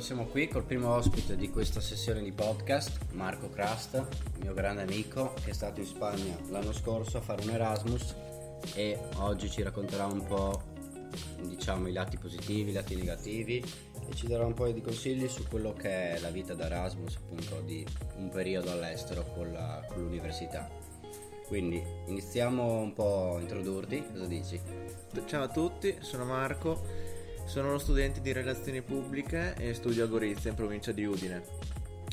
Allora siamo qui col primo ospite di questa sessione di podcast, Marco Crust, mio grande amico che è stato in Spagna l'anno scorso a fare un Erasmus e oggi ci racconterà un po' diciamo i lati positivi, i lati negativi e ci darà un po' di consigli su quello che è la vita da Erasmus, appunto di un periodo all'estero con, la, con l'università. Quindi iniziamo un po' a introdurti, cosa dici? Ciao a tutti, sono Marco, sono uno studente di relazioni pubbliche e studio a Gorizia in provincia di Udine.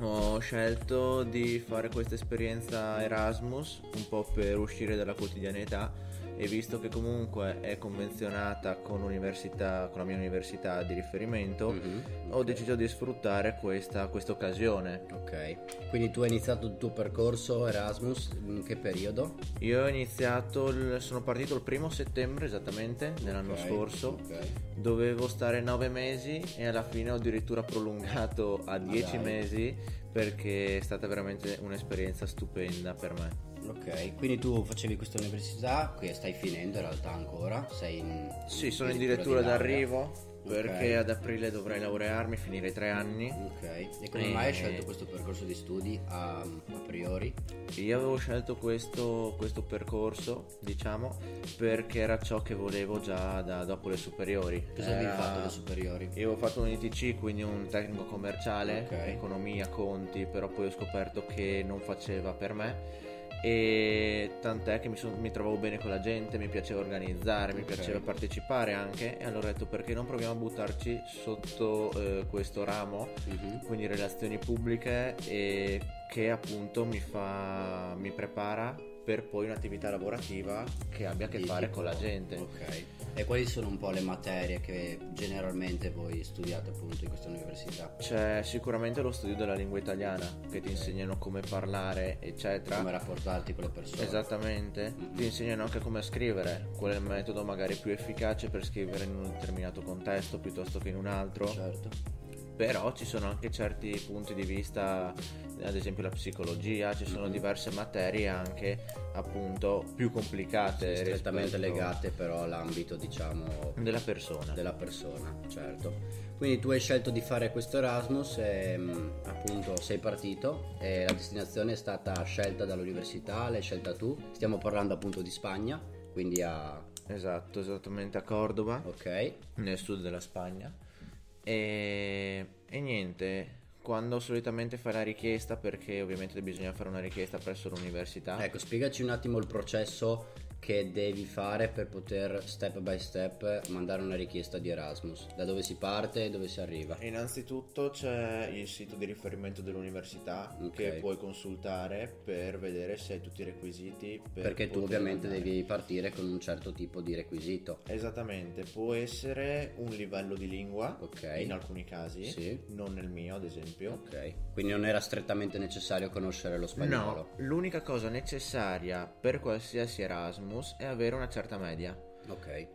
Ho scelto di fare questa esperienza Erasmus un po' per uscire dalla quotidianità e visto che comunque è convenzionata con, con la mia università di riferimento, mm-hmm, ho deciso di sfruttare questa occasione. Ok, quindi tu hai iniziato il tuo percorso Erasmus in che periodo? Io ho iniziato, sono partito il primo settembre esattamente dell'anno okay, scorso, okay. dovevo stare nove mesi e alla fine ho addirittura prolungato a dieci ah, mesi perché è stata veramente un'esperienza stupenda per me. Ok, quindi tu facevi questa università, qui stai finendo in realtà ancora, sei in... Sì, sono addirittura d'arrivo perché okay. ad aprile dovrei laurearmi, finire tre anni. Ok, e come e... mai hai scelto questo percorso di studi a, a priori? Io avevo scelto questo, questo, percorso, diciamo, perché era ciò che volevo già da, dopo le superiori. Cosa avevi fatto alle superiori? Io avevo fatto un ITC, quindi un tecnico commerciale, okay. economia, conti, però poi ho scoperto che non faceva per me e tant'è che mi, son, mi, trovavo bene con la gente, mi piaceva organizzare, mi okay. piaceva partecipare anche e allora ho detto perché non proviamo a buttarci sotto eh, questo ramo, uh-huh. quindi relazioni pubbliche e che appunto mi, fa, mi prepara per poi un'attività lavorativa che abbia a che fare tipo, con la gente. Ok. E quali sono un po' le materie che generalmente voi studiate appunto in questa università? C'è sicuramente lo studio della lingua italiana che ti insegnano come parlare, eccetera. Come rapportarti con le persone. Esattamente. Mm-hmm. Ti insegnano anche come scrivere, qual è il metodo magari più efficace per scrivere in un determinato contesto piuttosto che in un altro. Certo però ci sono anche certi punti di vista, ad esempio la psicologia, ci sono mm-hmm. diverse materie anche appunto più complicate. Sì, strettamente legate però all'ambito diciamo della persona. Della persona, certo. Quindi tu hai scelto di fare questo Erasmus e mm, appunto sei partito e la destinazione è stata scelta dall'università, l'hai scelta tu. Stiamo parlando appunto di Spagna, quindi a... Esatto, esattamente a Cordova. Ok. Nel sud della Spagna e, e niente, quando solitamente la richiesta, perché ovviamente bisogna fare una richiesta presso l'università. Ecco, spiegaci un attimo il processo che devi fare per poter step by step mandare una richiesta di Erasmus? Da dove si parte e dove si arriva? Innanzitutto c'è il sito di riferimento dell'università okay. che puoi consultare per vedere se hai tutti i requisiti. Per Perché tu ovviamente mandare. devi partire con un certo tipo di requisito. Esattamente, può essere un livello di lingua okay. in alcuni casi, sì. non nel mio ad esempio. Ok, quindi non era strettamente necessario conoscere lo spagnolo? No, l'unica cosa necessaria per qualsiasi Erasmus Erasmus è avere una certa media. Ok.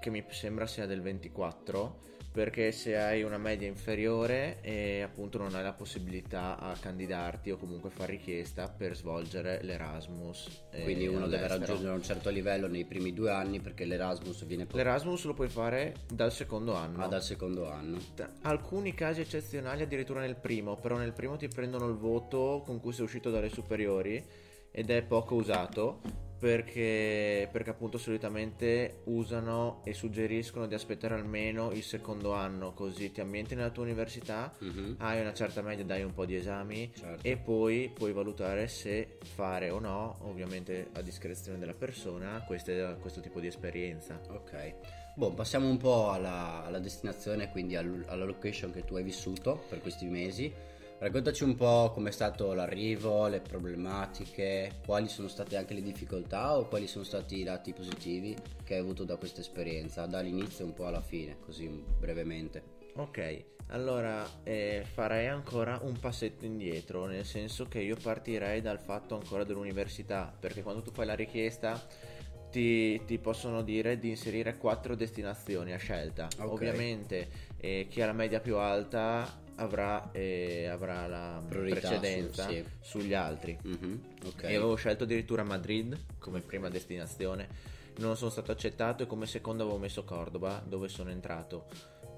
Che mi sembra sia del 24 perché se hai una media inferiore e appunto non hai la possibilità a candidarti o comunque far richiesta per svolgere l'Erasmus. Eh, Quindi uno all'estero. deve raggiungere un certo livello nei primi due anni perché l'Erasmus viene... L'Erasmus lo puoi fare dal secondo anno. Ah, dal secondo anno. Alcuni casi eccezionali addirittura nel primo, però nel primo ti prendono il voto con cui sei uscito dalle superiori ed è poco usato perché, perché, appunto solitamente usano e suggeriscono di aspettare almeno il secondo anno così ti ambienti nella tua università mm-hmm. hai una certa media dai un po' di esami certo. e poi puoi valutare se fare o no ovviamente a discrezione della persona queste, questo tipo di esperienza ok Boh, passiamo un po' alla, alla destinazione, quindi alla location che tu hai vissuto per questi mesi. Raccontaci un po' com'è stato l'arrivo, le problematiche, quali sono state anche le difficoltà o quali sono stati i lati positivi che hai avuto da questa esperienza, dall'inizio un po' alla fine, così brevemente. Ok, allora eh, farei ancora un passetto indietro, nel senso che io partirei dal fatto ancora dell'università, perché quando tu fai la richiesta ti, ti, possono dire di inserire quattro destinazioni a scelta. Okay. Ovviamente eh, chi ha la media più alta avrà, eh, avrà la Priorità precedenza su, sì. sugli altri. Mm-hmm, okay. E avevo scelto addirittura Madrid come prima destinazione. Non sono stato accettato e come seconda avevo messo Cordoba, dove sono entrato.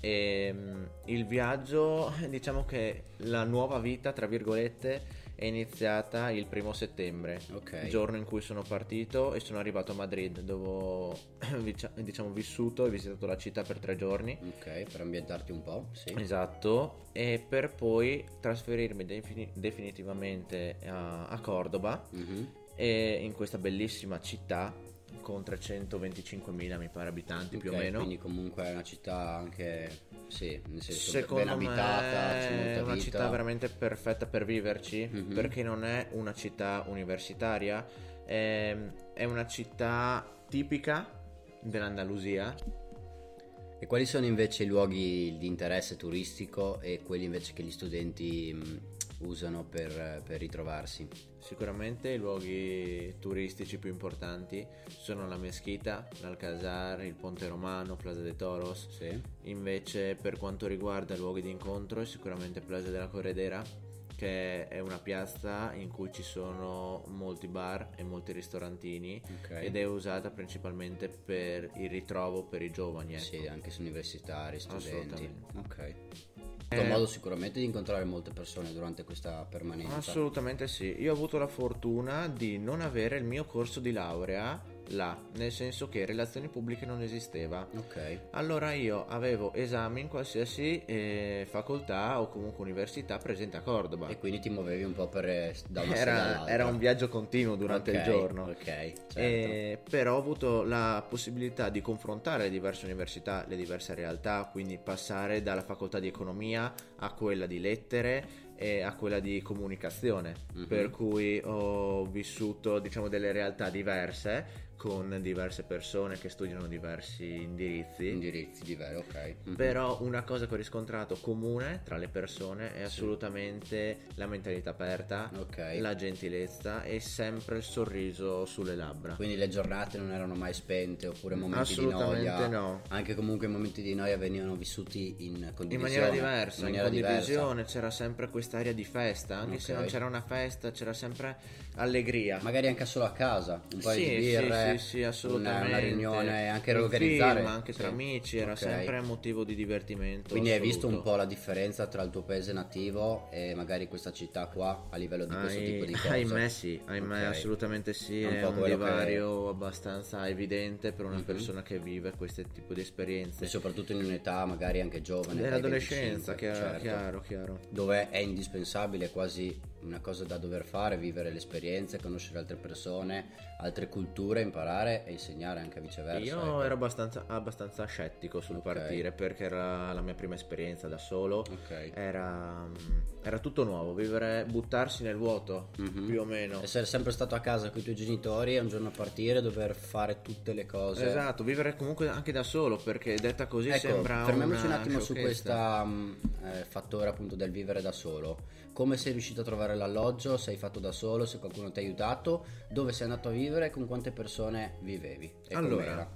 E mm, il viaggio, diciamo che la nuova vita, tra virgolette, è iniziata il primo settembre, Ok. giorno in cui sono partito e sono arrivato a Madrid, dove ho diciamo vissuto e visitato la città per tre giorni. Ok, per ambientarti un po', sì. Esatto, e per poi trasferirmi defini- definitivamente a, a Cordoba, Mhm. e in questa bellissima città con 325.000 mi pare abitanti più o meno. Quindi comunque è una città anche, sì, nel senso Secondo ben abitata, me è una vita. città veramente perfetta per viverci Mhm. perché non è una città universitaria, è, è una città tipica dell'Andalusia. E quali sono invece i luoghi di interesse turistico e quelli invece che gli studenti mh, usano per, per ritrovarsi? Sicuramente i luoghi turistici più importanti sono la Meschita, l'Alcazar, il Ponte Romano, Plaza de Toros. Sì. Invece per quanto riguarda i luoghi di incontro è sicuramente Plaza della Corredera che è una piazza in cui ci sono molti bar e molti ristorantini Ok. ed è usata principalmente per il ritrovo per i giovani. Ecco. Sì, anche se universitari, studenti. Assolutamente. Ok. Un Eh, modo sicuramente di incontrare molte persone durante questa permanenza. Assolutamente sì. Io ho avuto la fortuna di non avere il mio corso di laurea là, nel senso che relazioni pubbliche non esisteva. Ok. Allora io avevo esami in qualsiasi eh, facoltà o comunque università presente a Cordoba. E quindi ti muovevi un po' per, eh, da una Era, era un viaggio continuo durante Ok, il giorno. Ok, certo. Eh, però ho avuto la possibilità di confrontare le diverse università, le diverse realtà, quindi passare dalla facoltà di economia a quella di lettere e a quella di comunicazione, Mhm. per cui ho vissuto diciamo delle realtà diverse con diverse persone che studiano diversi indirizzi. Indirizzi diversi, ok. Mhm. Però una cosa che ho riscontrato comune tra le persone è Sì. assolutamente la mentalità aperta, Ok. la gentilezza e sempre il sorriso sulle labbra. Quindi le giornate non erano mai spente oppure momenti di Assolutamente noia. no. Anche comunque i momenti di noia venivano vissuti in condivisione. In maniera diversa, in in, maniera condivisione diversa. c'era sempre quest'aria di festa, anche se Ok. non c'era una festa c'era sempre allegria. Magari anche solo a casa, un paio sì, di birre, sì, sì, assolutamente. una, riunione, anche Un riorganizzare. film, anche tra amici, era Ok. sempre motivo di divertimento. Quindi hai visto un assoluto. po' la differenza tra il tuo paese nativo e magari questa città qua a livello di questo Ai- tipo di cose? Ahimè sì, ahimè Ok. assolutamente sì, È un è po' un, quello che- divario abbastanza evidente per una Mhm. persona che vive questo tipo di esperienze. E soprattutto in un'età magari anche giovane. Nell'adolescenza, 25, chiaro, certo. chiaro, chiaro. dove è indispensabile, è quasi una cosa da dover fare, vivere le esperienze, conoscere altre persone, altre culture, imparare e insegnare anche viceversa. Io ecco. ero abbastanza, abbastanza scettico sul Ok. partire perché era la mia prima esperienza da solo. Ok. Era, era tutto nuovo, vivere, buttarsi nel vuoto Mhm. più o meno. Essere sempre stato a casa con i tuoi genitori e un giorno partire dover fare tutte le cose. Esatto, vivere comunque anche da solo perché detta così Ecco, sembra fermiamoci un attimo su questo fattore appunto del vivere da solo. Come sei riuscito a trovare l'alloggio? Sei fatto da solo? Se qualcuno ti ha aiutato? Dove sei andato a vivere? Con quante persone vivevi? E Allora, com'era?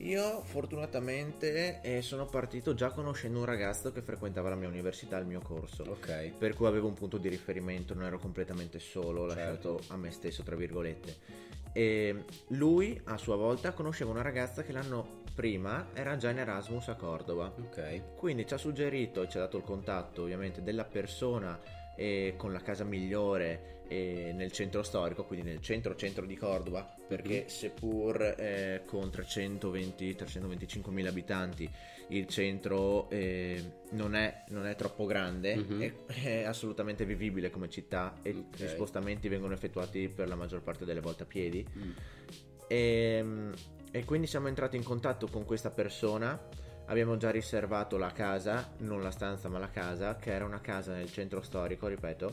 Io fortunatamente eh, sono partito già conoscendo un ragazzo che frequentava la mia università, il mio corso. Ok. Per cui avevo un punto di riferimento, non ero completamente solo, Certo. lasciato a me stesso, tra virgolette. E lui a sua volta conosceva una ragazza che l'anno prima era già in Erasmus a Cordova. Ok. Quindi ci ha suggerito e ci ha dato il contatto ovviamente della persona con la casa migliore nel centro storico, quindi nel centro centro di Cordova, perché Mhm. seppur eh, con 320-325 mila abitanti il centro eh, non, è, non è troppo grande, Mhm. è, è assolutamente vivibile come città e Ok. gli spostamenti vengono effettuati per la maggior parte delle volte a piedi. Mm. E, e quindi siamo entrati in contatto con questa persona. Abbiamo già riservato la casa, non la stanza ma la casa, che era una casa nel centro storico, ripeto,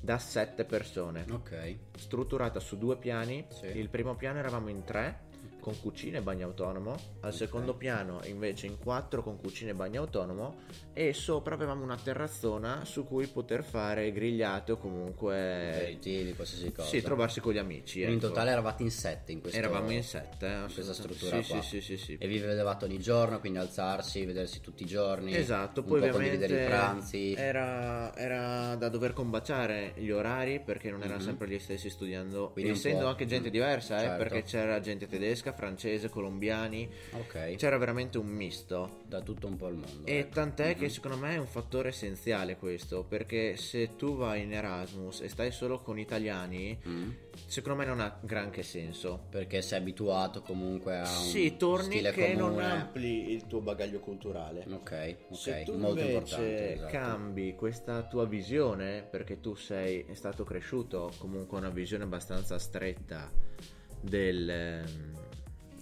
da sette persone, Ok. strutturata su due piani. Sì. Il primo piano eravamo in tre, con cucina e bagno autonomo, al secondo piano invece in quattro con cucina e bagno autonomo e sopra avevamo una terrazzona su cui poter fare grigliate o comunque Aperitivi, qualsiasi cosa. sì, trovarsi con gli amici. Quindi in ecco. totale eravate in sette in questo Eravamo in sette, eh, in questa struttura sì, qua. Sì, sì, sì, sì. E vi vedevate ogni giorno, quindi alzarsi, vedersi tutti i giorni. Esatto, poi po' ovviamente i pranzi. era, era da dover combaciare gli orari perché non erano Mhm. sempre gli stessi studiando, Quindi essendo anche gente mm, diversa, eh, certo. perché c'era gente tedesca, francese, colombiani. Ok. C'era veramente un misto. Da tutto un po' il mondo. E ecco. tant'è Mhm. che secondo me è un fattore essenziale questo, perché se tu vai in Erasmus e stai solo con italiani, Mm. secondo me non ha granché senso. Perché sei abituato comunque a un Sì, torni stile che non comune. ampli il tuo bagaglio culturale. Ok, ok, Se tu molto invece importante. esatto. cambi questa tua visione, perché tu sei è stato cresciuto comunque una visione abbastanza stretta del, ehm,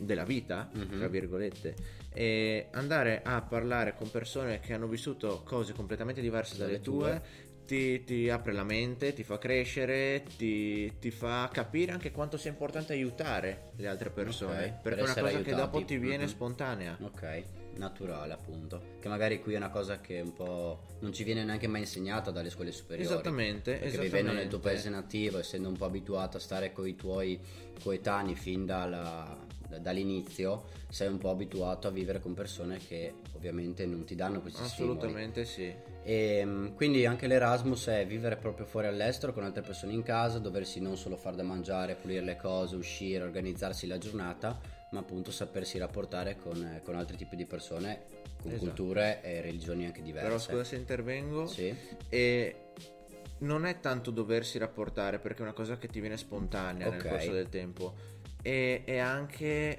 della vita, Mhm. tra virgolette, e andare a parlare con persone che hanno vissuto cose completamente diverse dalle, Dalle tue, tue. ti, ti apre la mente, ti fa crescere, ti, ti fa capire anche quanto sia importante aiutare le altre persone, Ok, per perché è una cosa che aiutati. dopo ti viene Mhm. spontanea. Ok, naturale appunto. Che magari qui è una cosa che un po' non ci viene neanche mai insegnata dalle scuole superiori. Esattamente, Perché esattamente. vivendo nel tuo paese nativo, essendo un po' abituato a stare con i tuoi coetanei fin dalla- da- dall'inizio, sei un po' abituato a vivere con persone che ovviamente non ti danno questi stimoli. Assolutamente sì. E mm, quindi anche l'Erasmus è vivere proprio fuori all'estero con altre persone in casa, doversi non solo far da mangiare, pulire le cose, uscire, organizzarsi la giornata, ma appunto sapersi rapportare con, eh, con altri tipi di persone, con Esatto. culture e religioni anche diverse. Però scusa se intervengo. Sì, E non è tanto doversi rapportare perché è una cosa che ti viene spontanea Ok. nel corso del tempo. E, e anche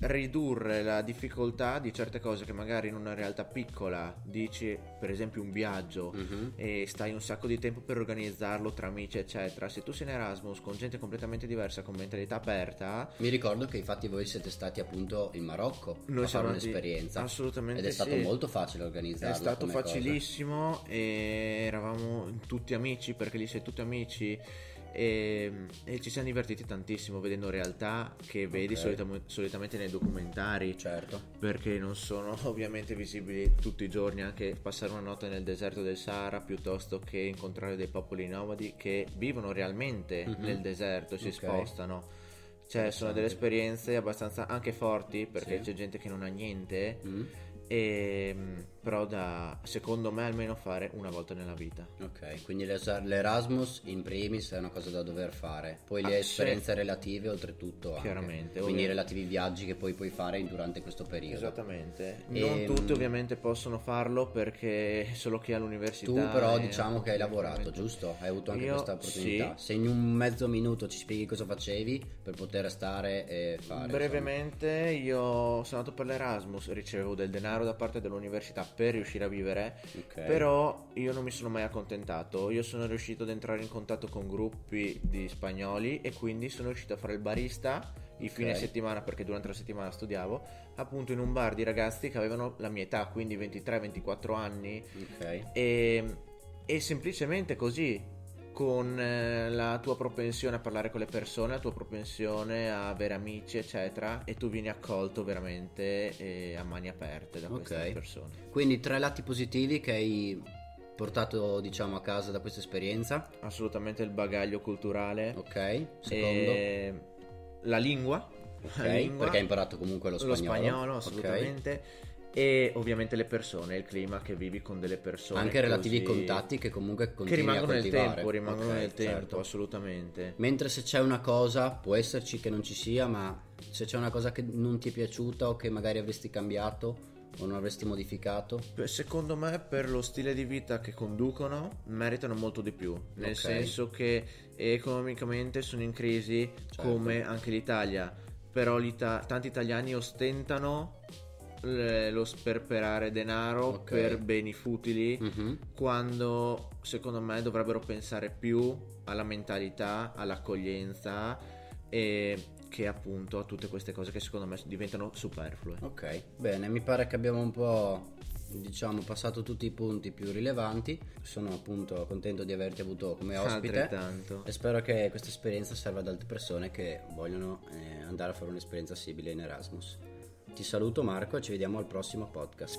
ridurre la difficoltà di certe cose che magari in una realtà piccola dici, per esempio un viaggio, Mhm. e stai un sacco di tempo per organizzarlo tra amici, eccetera. Se tu sei in Erasmus con gente completamente diversa, con mentalità aperta, Mi ricordo che infatti voi siete stati appunto in Marocco Noi a fare un'esperienza. assolutamente Ed è stato sì. molto facile organizzarla. È stato come cosa. facilissimo e eravamo tutti amici perché lì sei tutti amici e, e ci siamo divertiti tantissimo vedendo realtà che vedi Ok. solitam- solitamente nei documentari Certo. perché non sono ovviamente visibili tutti i giorni anche passare una notte nel deserto del Sahara piuttosto che incontrare dei popoli nomadi che vivono realmente Mhm. nel deserto si Ok. spostano cioè sono delle esperienze abbastanza anche forti perché Sì. c'è gente che non ha niente Mm. e, però da secondo me almeno fare una volta nella vita. Ok, quindi l'Erasmus in primis è una cosa da dover fare, poi le Ah, esperienze relative oltretutto anche. Chiaramente, quindi ovvio. i relativi viaggi che poi puoi fare durante questo periodo. Esattamente. E- Non tutti ovviamente possono farlo perché solo chi ha l'università. Tu però è diciamo che hai lavorato, giusto? Hai avuto anche Io questa opportunità. sì. Se in un mezzo minuto ci spieghi cosa facevi per poter stare e fare. Brevemente, io sono andato per l'Erasmus, ricevevo del denaro da parte dell'università per riuscire a vivere, insomma. Ok. però io non mi sono mai accontentato. Io sono riuscito ad entrare in contatto con gruppi di spagnoli e quindi sono riuscito a fare il barista i Ok. fine settimana perché durante la settimana studiavo, appunto in un bar di ragazzi che avevano la mia età, quindi 23-24 anni Ok. e, e semplicemente così con eh, la tua propensione a parlare con le persone, la tua propensione a avere amici, eccetera, e tu vieni accolto veramente eh, a mani aperte da queste Ok. persone. Quindi tre lati positivi che hai portato diciamo a casa da questa esperienza. Assolutamente il bagaglio culturale, Ok. Secondo. e la lingua, Ok, la lingua, perché hai imparato comunque lo lo spagnolo. spagnolo, Ok. E ovviamente le persone, il clima che vivi con delle persone. Anche relativi così- contatti che comunque Che continui rimangono a nel tempo, rimangono Ok, nel tempo, certo. assolutamente. Mentre se c'è una cosa, può esserci che non ci sia, ma se c'è una cosa che non ti è piaciuta o che magari avresti cambiato o non avresti modificato, Secondo me per lo stile di vita che conducono meritano molto di più, nel Ok. senso che economicamente sono in crisi Certo. come anche l'Italia, però l'Ita- tanti italiani ostentano l- lo sperperare denaro Ok. per beni futili Mhm. quando secondo me dovrebbero pensare più alla mentalità, all'accoglienza e che appunto a tutte queste cose che secondo me diventano superflue. ok, bene, mi pare che abbiamo un po' diciamo passato tutti i punti più rilevanti. Sono appunto contento di averti avuto come ospite. Altrettanto. E spero che questa esperienza serva ad altre persone che vogliono eh, andare a fare un'esperienza simile in Erasmus. Ti saluto Marco e ci vediamo al prossimo podcast.